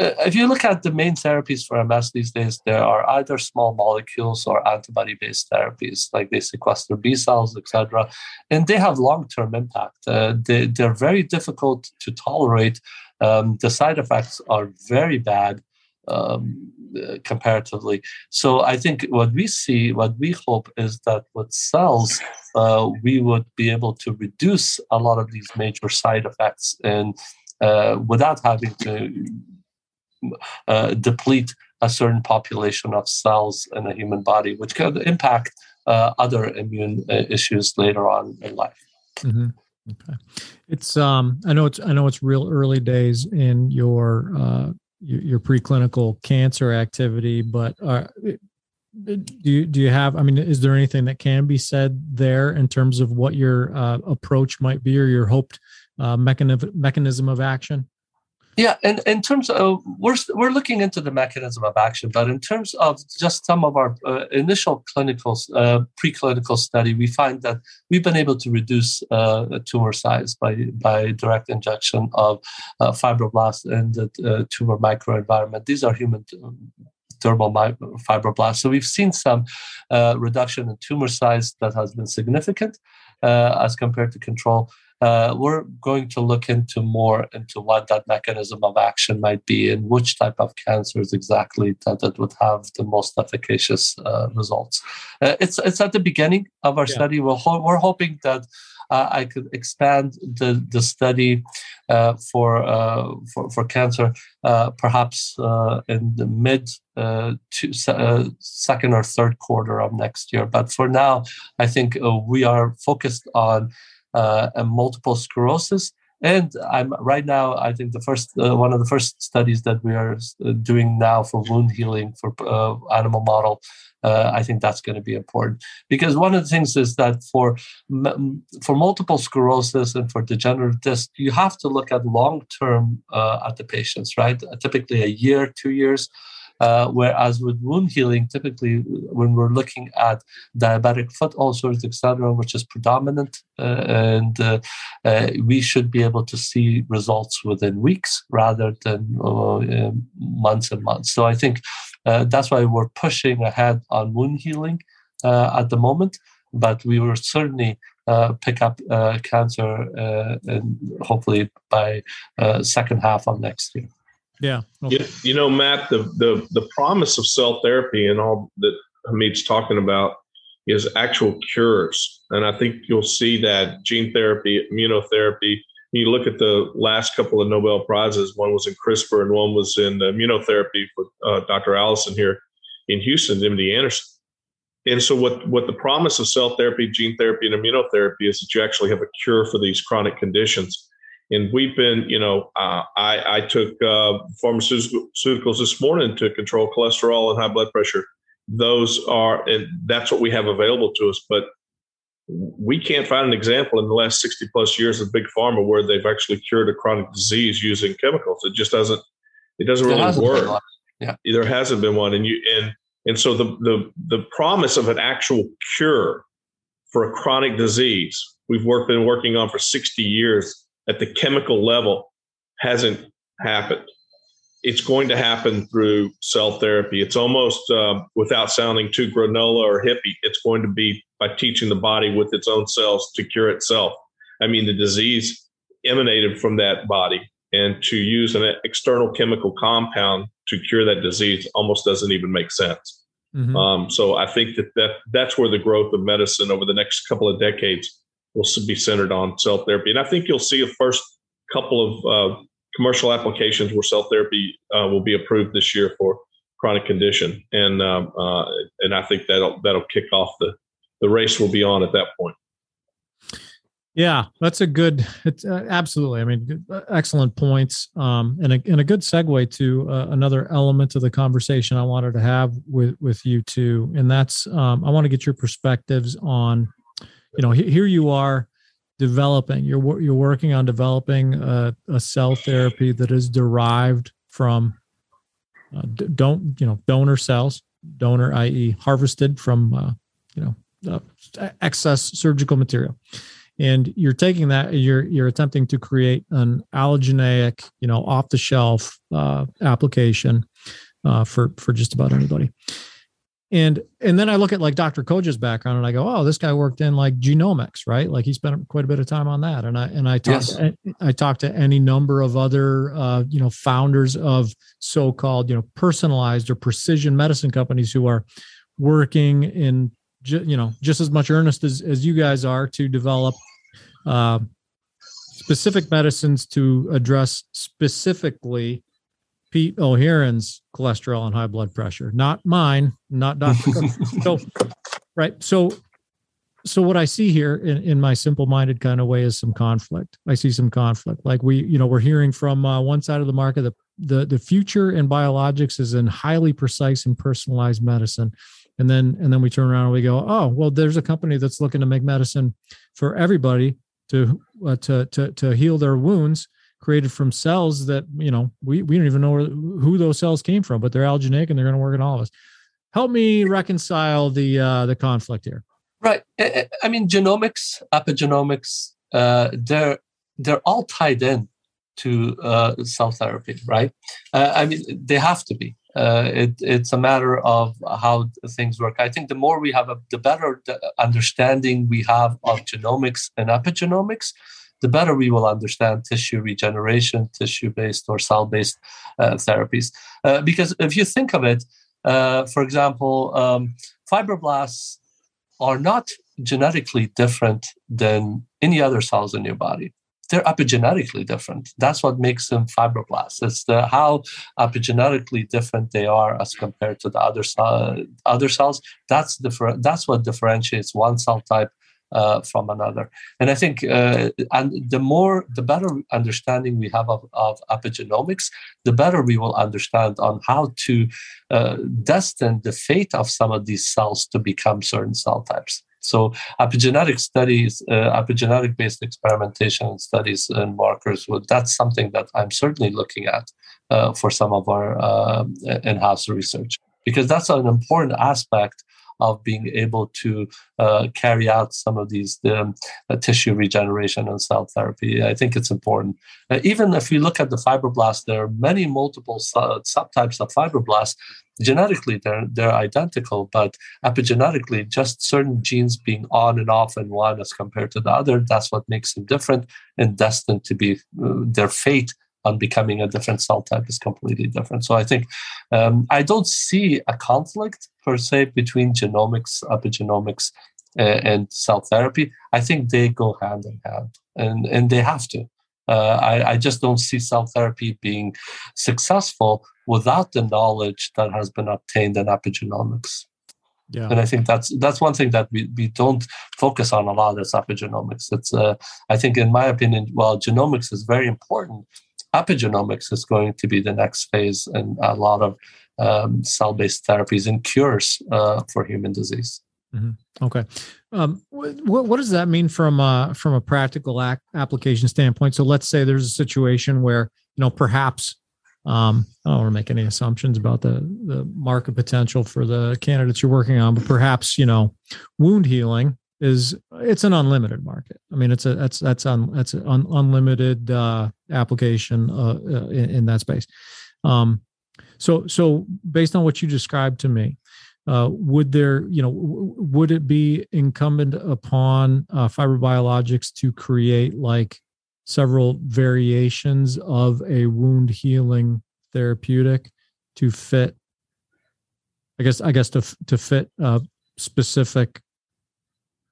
[SPEAKER 3] uh, if you look at the main therapies for MS these days, there are either small molecules or antibody-based therapies, like they sequester B cells, etc., and they have long-term impact. Uh, they, they're very difficult to tolerate. Um, the side effects are very bad. Um, comparatively. So I think what we see, what we hope is that with cells, uh, we would be able to reduce a lot of these major side effects and uh, without having to uh, deplete a certain population of cells in a human body, which could impact uh, other immune uh, issues later on in life.
[SPEAKER 1] Mm-hmm. Okay, it's um, I know it's I know it's real early days in your uh, your, your preclinical cancer activity, but uh, do you do you have? I mean, is there anything that can be said there in terms of what your uh, approach might be or your hoped uh, mechanism mechanism of action?
[SPEAKER 3] Yeah, and in terms of we're we're looking into the mechanism of action, but in terms of just some of our uh, initial clinical uh, preclinical study, we find that we've been able to reduce uh, tumor size by by direct injection of uh, fibroblasts in the uh, tumor microenvironment. These are human dermal fibroblasts. So we've seen some uh, reduction in tumor size that has been significant uh, as compared to control uh, we're going to look into more into what that mechanism of action might be and which type of cancers exactly that, that would have the most efficacious uh, results. Uh, it's it's at the beginning of our yeah. study. We're ho- we're hoping that uh, I could expand the the study uh, for, uh, for for cancer, uh, perhaps uh, in the mid to second or third quarter of next year. But for now, I think we are focused on multiple sclerosis and I'm right now. I think the first uh, one of the first studies that we are uh, doing now for wound healing for uh, animal model. Uh, I think that's going to be important because one of the things is that for for multiple sclerosis and for degenerative disc, you have to look at long term uh, at the patients, right? Typically a year, two years. Uh, whereas with wound healing, typically when we're looking at diabetic foot ulcers, etc., which is predominant, uh, and uh, uh, we should be able to see results within weeks rather than uh, months and months. So I think that's why we're pushing ahead on wound healing at the moment, but we will certainly uh, pick up uh, cancer uh, and hopefully by second half of next year.
[SPEAKER 1] Yeah.
[SPEAKER 2] Okay. You, you, know, Matt, the, the, the promise of cell therapy and all that Hamid's talking about is actual cures. And I think you'll see that gene therapy, immunotherapy. You look at the last couple of Nobel Prizes, one was in CRISPR and one was in immunotherapy for uh, Dr. Allison here in Houston, MD Anderson. And so, what, what the promise of cell therapy, gene therapy, and immunotherapy is that you actually have a cure for these chronic conditions and we've been, you know, uh, I, I took uh, pharmaceuticals this morning to control cholesterol and high blood pressure. Those are, and that's what we have available to us. But we can't find an example in the last 60 plus years of big pharma where they've actually cured a chronic disease using chemicals. It just doesn't, it doesn't really work. Yeah. There hasn't been one. And you, and, and so the, the, the promise of an actual cure for a chronic disease we've worked, been working on for 60 years at the chemical level hasn't happened. It's going to happen through cell therapy. It's almost uh, without sounding too granola or hippie. It's going to be by teaching the body with its own cells to cure itself. I mean, the disease emanated from that body, and to use an external chemical compound to cure that disease almost doesn't even make sense. Mm-hmm. Um, so I think that, that that's where the growth of medicine over the next couple of decades will be centered on cell therapy. And I think you'll see the first couple of uh, commercial applications where cell therapy uh, will be approved this year for chronic condition, and um, uh, and I think that'll that'll kick off the the race will be on at that point.
[SPEAKER 1] Yeah, that's a good. It's uh, absolutely. I mean, uh, excellent points, um, and a and a good segue to uh, another element of the conversation I wanted to have with with you too, and that's um, I want to get your perspectives on you know here you are developing you're you're working on developing a, a cell therapy that is derived from uh, don't you know donor cells donor i.e harvested from uh, you know uh, excess surgical material. And you're taking that you're you're attempting to create an allogeneic you know off the shelf uh, application uh, for for just about anybody and and then I look at like Dr. Khoja's background and I go, oh, this guy worked in like genomics, right? Like he spent quite a bit of time on that. And I and I talked yes. I talked to any number of other uh, you know founders of so-called you know personalized or precision medicine companies who are working in ju- you know just as much earnest as as you guys are to develop uh, specific medicines to address specifically Pete O'Heron's cholesterol and high blood pressure, not mine, not Dr. so, right. So, so what I see here in, in my simple-minded kind of way is some conflict. I see some conflict. Like we, you know, we're hearing from uh, one side of the market that the the future in biologics is in highly precise and personalized medicine, and then and then we turn around and we go, oh, well, there's a company that's looking to make medicine for everybody to uh, to to to heal their wounds created from cells that you know we, we don't even know where, who those cells came from but they're allogeneic and they're going to work in all of us. Help me reconcile the uh, the conflict here.
[SPEAKER 3] Right. I mean genomics epigenomics uh, they're they're all tied in to uh, cell therapy right? Uh, i mean they have to be. Uh, it, it's a matter of how things work. I think the more we have, a, the better the understanding we have of genomics and epigenomics, the better we will understand tissue regeneration, tissue based or cell based uh, therapies. Uh, because if you think of it, uh, for example, um, fibroblasts are not genetically different than any other cells in your body they're epigenetically different. That's what makes them fibroblasts. It's the how epigenetically different they are as compared to the other uh, other cells. That's different. That's what differentiates one cell type uh, from another. And I think, uh, and the more, the better understanding we have of, of, epigenomics, the better we will understand on how to uh, destine the fate of some of these cells to become certain cell types. So epigenetic studies, uh, epigenetic based experimentation and studies and markers, well, that's something that I'm certainly looking at uh, for some of our uh, in-house research because that's an important aspect of being able to uh, carry out some of these uh, tissue regeneration and cell therapy. I think it's important. Uh, even if you look at the fibroblasts, there are many multiple subtypes of fibroblasts genetically they're they're identical but epigenetically just certain genes being on and off in one as compared to the other that's what makes them different and destined to be uh, their fate on becoming a different cell type is completely different so i think um, i don't see a conflict per se between genomics epigenomics uh, and cell therapy i think they go hand in hand and and they have to uh, I, I, just don't see cell therapy being successful without the knowledge that has been obtained in epigenomics. Yeah. And I think that's that's one thing that we, we don't focus on a lot is epigenomics. It's uh, I think in my opinion, while genomics is very important, epigenomics is going to be the next phase in a lot of um, cell-based therapies and cures uh, for human disease.
[SPEAKER 1] Mm-hmm. Okay, um, what, what does that mean from uh, from a practical ac- application standpoint? So let's say there's a situation where you know perhaps um, I don't want to make any assumptions about the the market potential for the candidates you're working on, but perhaps you know, wound healing is it's an unlimited market. I mean, it's a that's that's un, that's an un, unlimited uh, application uh, uh, in, in, that space. Um, so so based on what you described to me, uh, would there you know w- would it be incumbent upon uh, fibrobiologics to create like several variations of a wound healing therapeutic to fit i guess i guess to to fit uh, specific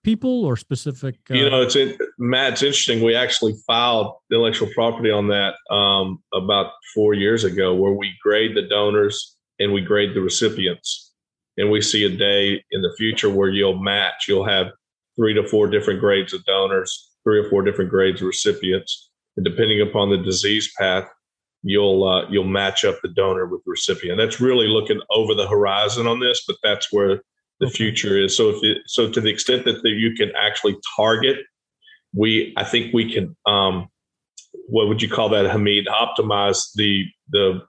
[SPEAKER 1] people or specific
[SPEAKER 2] uh, you know it's matt it's interesting. We actually filed intellectual property on that um, about four years ago where we grade the donors and we grade the recipients. And we see a day in the future where you'll match. You'll have three to four different grades of donors three or four different grades of recipients, and depending upon the disease path, you'll uh, you'll match up the donor with the recipient. That's really looking over the horizon on this, but that's where the future is. So if it, so, to the extent that the, you can actually target, we I think we can. Um, what would you call that, Hamid? Optimize the the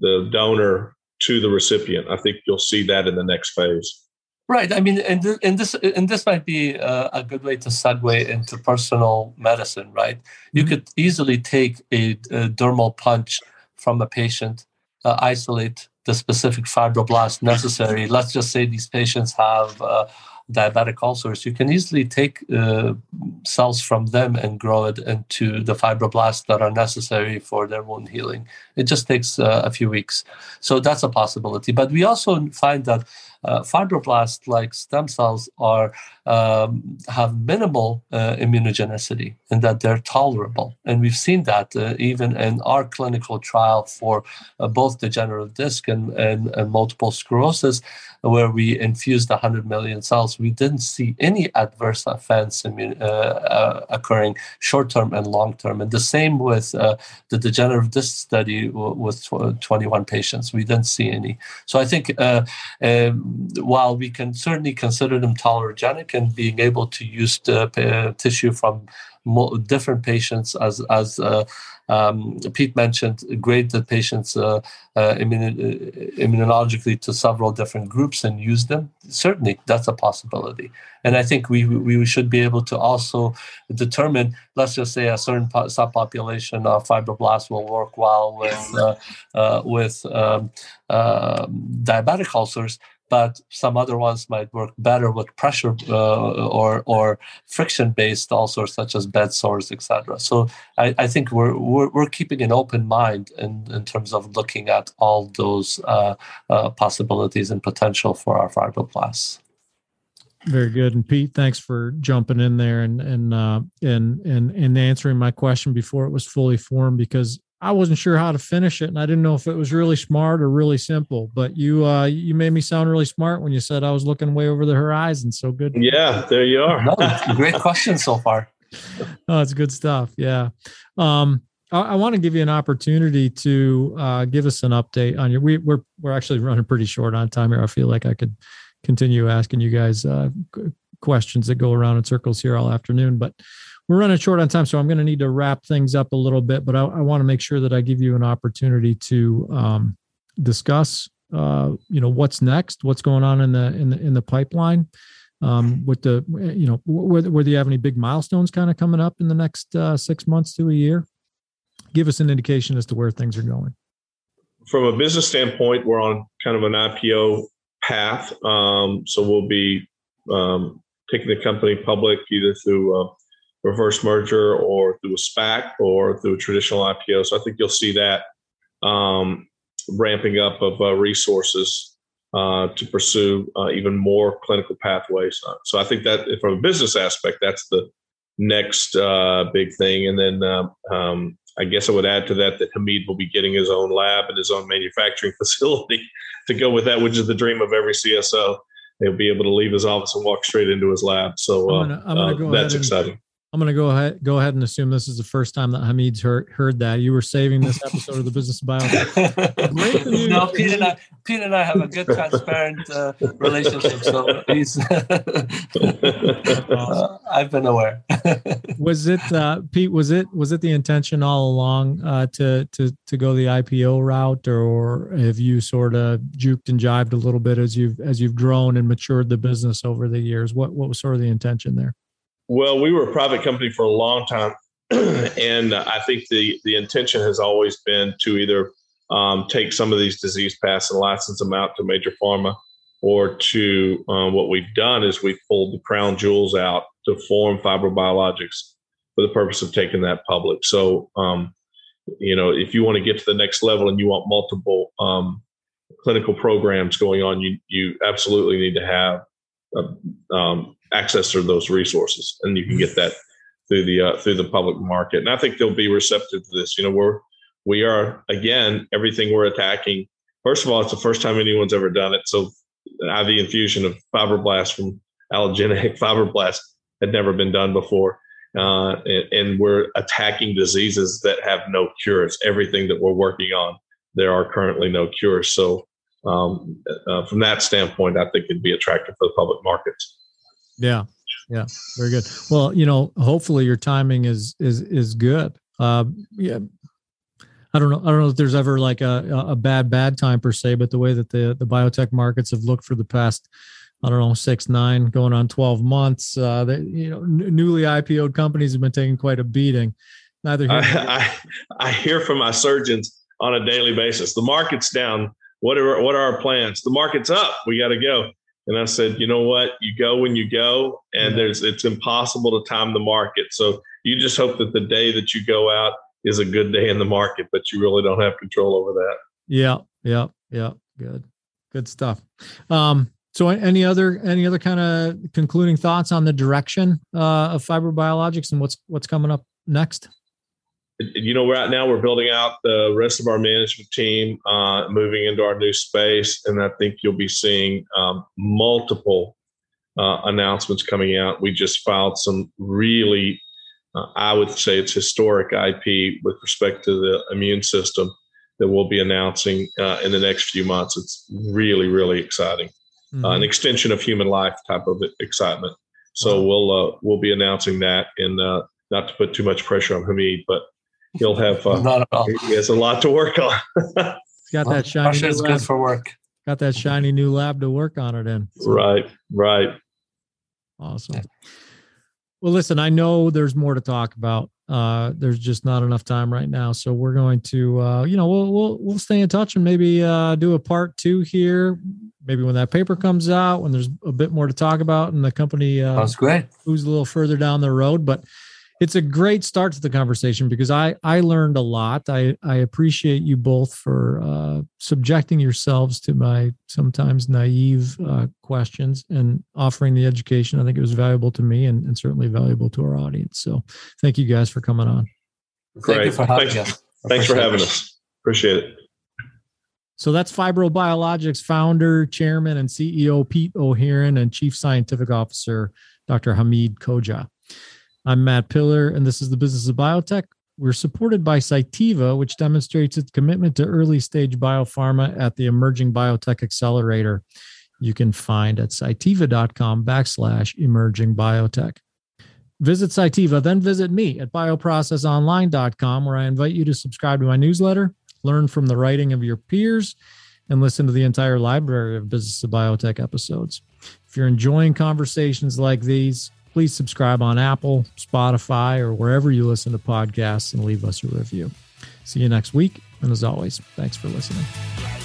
[SPEAKER 2] the donor to the recipient. I think you'll see that in the next phase.
[SPEAKER 3] Right. I mean, and, th- and this and this might be uh, a good way to segue into personal medicine. Right. Mm-hmm. You could easily take a, a, dermal punch from a patient, uh, isolate the specific fibroblast necessary. Let's just say these patients have uh, diabetic ulcers. You can easily take uh, cells from them and grow it into the fibroblasts that are necessary for their wound healing. It just takes uh, a few weeks. So that's a possibility. But we also find that uh, fibroblasts, like stem cells, are um, have minimal uh, immunogenicity and that they're tolerable. And we've seen that uh, even in our clinical trial for uh, both degenerative disc and, and, and, multiple sclerosis, where we infused 100 million cells, we didn't see any adverse events immune, uh, uh, occurring short term and long term. And the same with the degenerative disc study w- with 21 patients, we didn't see any. So I think um, while we can certainly consider them tolerogenic and being able to use the tissue from different patients as as uh, um, Pete mentioned, grade the patients uh, uh, immun- immunologically to several different groups and use them. Certainly, that's a possibility. And I think we we should be able to also determine, let's just say, a certain subpopulation of fibroblasts will work well with uh, uh, with um, uh, diabetic ulcers but some other ones might work better with pressure uh, or or friction based ulcers such as bed sores etc so I, I think we're, we're, we're keeping an open mind in, in terms of looking at all those uh, uh, possibilities and potential for our fibroblasts
[SPEAKER 1] Very good. And Pete, thanks for jumping in there and and uh, and and and answering my question before it was fully formed because I wasn't sure how to finish it and I didn't know if it was really smart or really simple. But you uh, you made me sound really smart when you said I was looking way over the horizon. So good.
[SPEAKER 2] Yeah, there you are. no,
[SPEAKER 3] great question so far.
[SPEAKER 1] oh, it's good stuff. Yeah. Um, I, I want to give you an opportunity to uh, give us an update on your. We, we're we're actually running pretty short on time here. I feel like I could continue asking you guys uh, questions that go around in circles here all afternoon, but we're running short on time, so I'm going to need to wrap things up a little bit. But I, I want to make sure that I give you an opportunity to um, discuss, uh, you know, what's next, what's going on in the in the in the pipeline. Um, with the, you know, whether, whether you have any big milestones kind of coming up in the next uh, six months to a year, give us an indication as to where things are going.
[SPEAKER 2] From a business standpoint, we're on kind of an IPO path. Um, so we'll be um, taking the company public either through a reverse merger or through a SPAC or through a traditional IPO. So I think you'll see that um, ramping up of uh, resources uh, to pursue uh, even more clinical pathways. Uh, so I think that from a business aspect, that's the next uh, big thing. And then um, um I guess I would add to that that Hamid will be getting his own lab and his own manufacturing facility to go with that, which is the dream of every CSO. He'll be able to leave his office and walk straight into his lab. So uh, I'm gonna, I'm gonna uh, that's exciting.
[SPEAKER 1] I'm going to go ahead go ahead and assume this is the first time that Hamid's heard heard that. You were saving this episode of the Business Bio.
[SPEAKER 3] no, Pete and I, Pete and I have a good, transparent uh, relationship. So he's, uh, I've been aware.
[SPEAKER 1] was it uh, Pete? Was it was it the intention all along uh, to to to go the IPO route, or have you sort of juked and jived a little bit as you've as you've grown and matured the business over the years? What what was sort of the intention there?
[SPEAKER 2] Well, we were a private company for a long time, and I think the the intention has always been to either um, take some of these disease paths and license them out to major pharma, or to um, what we've done is we've pulled the crown jewels out to form fibrobiologics for the purpose of taking that public. So, um, you know, if you want to get to the next level and you want multiple um, clinical programs going on, you you absolutely need to have um, access to those resources, and you can get that through the uh, through the public market. And I think they'll be receptive to this. You know, we're we are again everything we're attacking. First of all, it's the first time anyone's ever done it. So, IV infusion of fibroblasts from allogeneic fibroblasts had never been done before. Uh, and, and, we're attacking diseases that have no cures. Everything that we're working on, there are currently no cures. So, um, uh, from that standpoint, I think it'd be attractive for the public markets.
[SPEAKER 1] Yeah. Yeah. Very good. Well, you know, hopefully your timing is, is, is good. Uh, yeah. I don't know. I don't know if there's ever like a, a bad, bad time per se, but the way that the, the biotech markets have looked for the past, I don't know, six, nine, going on 12 months, uh, that, you know, n- newly IPO'd companies have been taking quite a beating.
[SPEAKER 2] Neither I, I, I hear from my surgeons on a daily basis. The market's down. What are, what are our plans? The market's up. We got to go. And I said, you know what? You go when you go, and yeah. there's it's impossible to time the market. So you just hope that the day that you go out is a good day in the market, but you really don't have control over that.
[SPEAKER 1] Yeah, yeah, yeah. Good, good stuff. Um, so any other any other kind of concluding thoughts on the direction uh, of Fibrobiologics and what's what's coming up next?
[SPEAKER 2] You know, right now we're building out the rest of our management team, uh, moving into our new space, and I think you'll be seeing um, multiple uh, announcements coming out. We just filed some really, uh, I would say, it's historic IP with respect to the immune system that we'll be announcing uh, in the next few months. It's really, really exciting. Mm-hmm. an extension of human life type of excitement. So wow. we'll uh, we'll be announcing that, in uh, not to put too much pressure on Hamid, but he'll have uh, not at all. He has a lot to work on.
[SPEAKER 1] He's got that shiny.
[SPEAKER 3] Russia's good for work.
[SPEAKER 1] Got that shiny new lab to work on it in.
[SPEAKER 2] So. Right, right.
[SPEAKER 1] Awesome. Well, listen, I know there's more to talk about. Uh, there's just not enough time right now, so we're going to, uh, you know, we'll we'll we'll stay in touch and maybe uh, do a part two here. Maybe when that paper comes out, when there's a bit more to talk about, and the company
[SPEAKER 3] uh, that's great.
[SPEAKER 1] Who's a little further down the road, but it's a great start to the conversation because I I learned a lot. I I appreciate you both for uh, subjecting yourselves to my sometimes naive uh, questions and offering the education. I think it was valuable to me and, and certainly valuable to our audience. So thank you guys for coming on.
[SPEAKER 2] Great. Thank you for having thanks, us. Thanks for having us. Appreciate it.
[SPEAKER 1] So that's Fibrobiologics founder, chairman, and CEO Pete O'Heron and chief scientific officer Dr. Hamid Khoja. I'm Matt Pillar, and this is the Business of Biotech. We're supported by Cytiva, which demonstrates its commitment to early stage biopharma at the Emerging Biotech Accelerator. You can find at cytiva.com backslash emerging biotech. Visit Cytiva, then visit me at bioprocessonline.com, where I invite you to subscribe to my newsletter, learn from the writing of your peers, and listen to the entire library of Business of Biotech episodes. If you're enjoying conversations like these, please subscribe on Apple, Spotify, or wherever you listen to podcasts and leave us a review. See you next week. And as always, thanks for listening.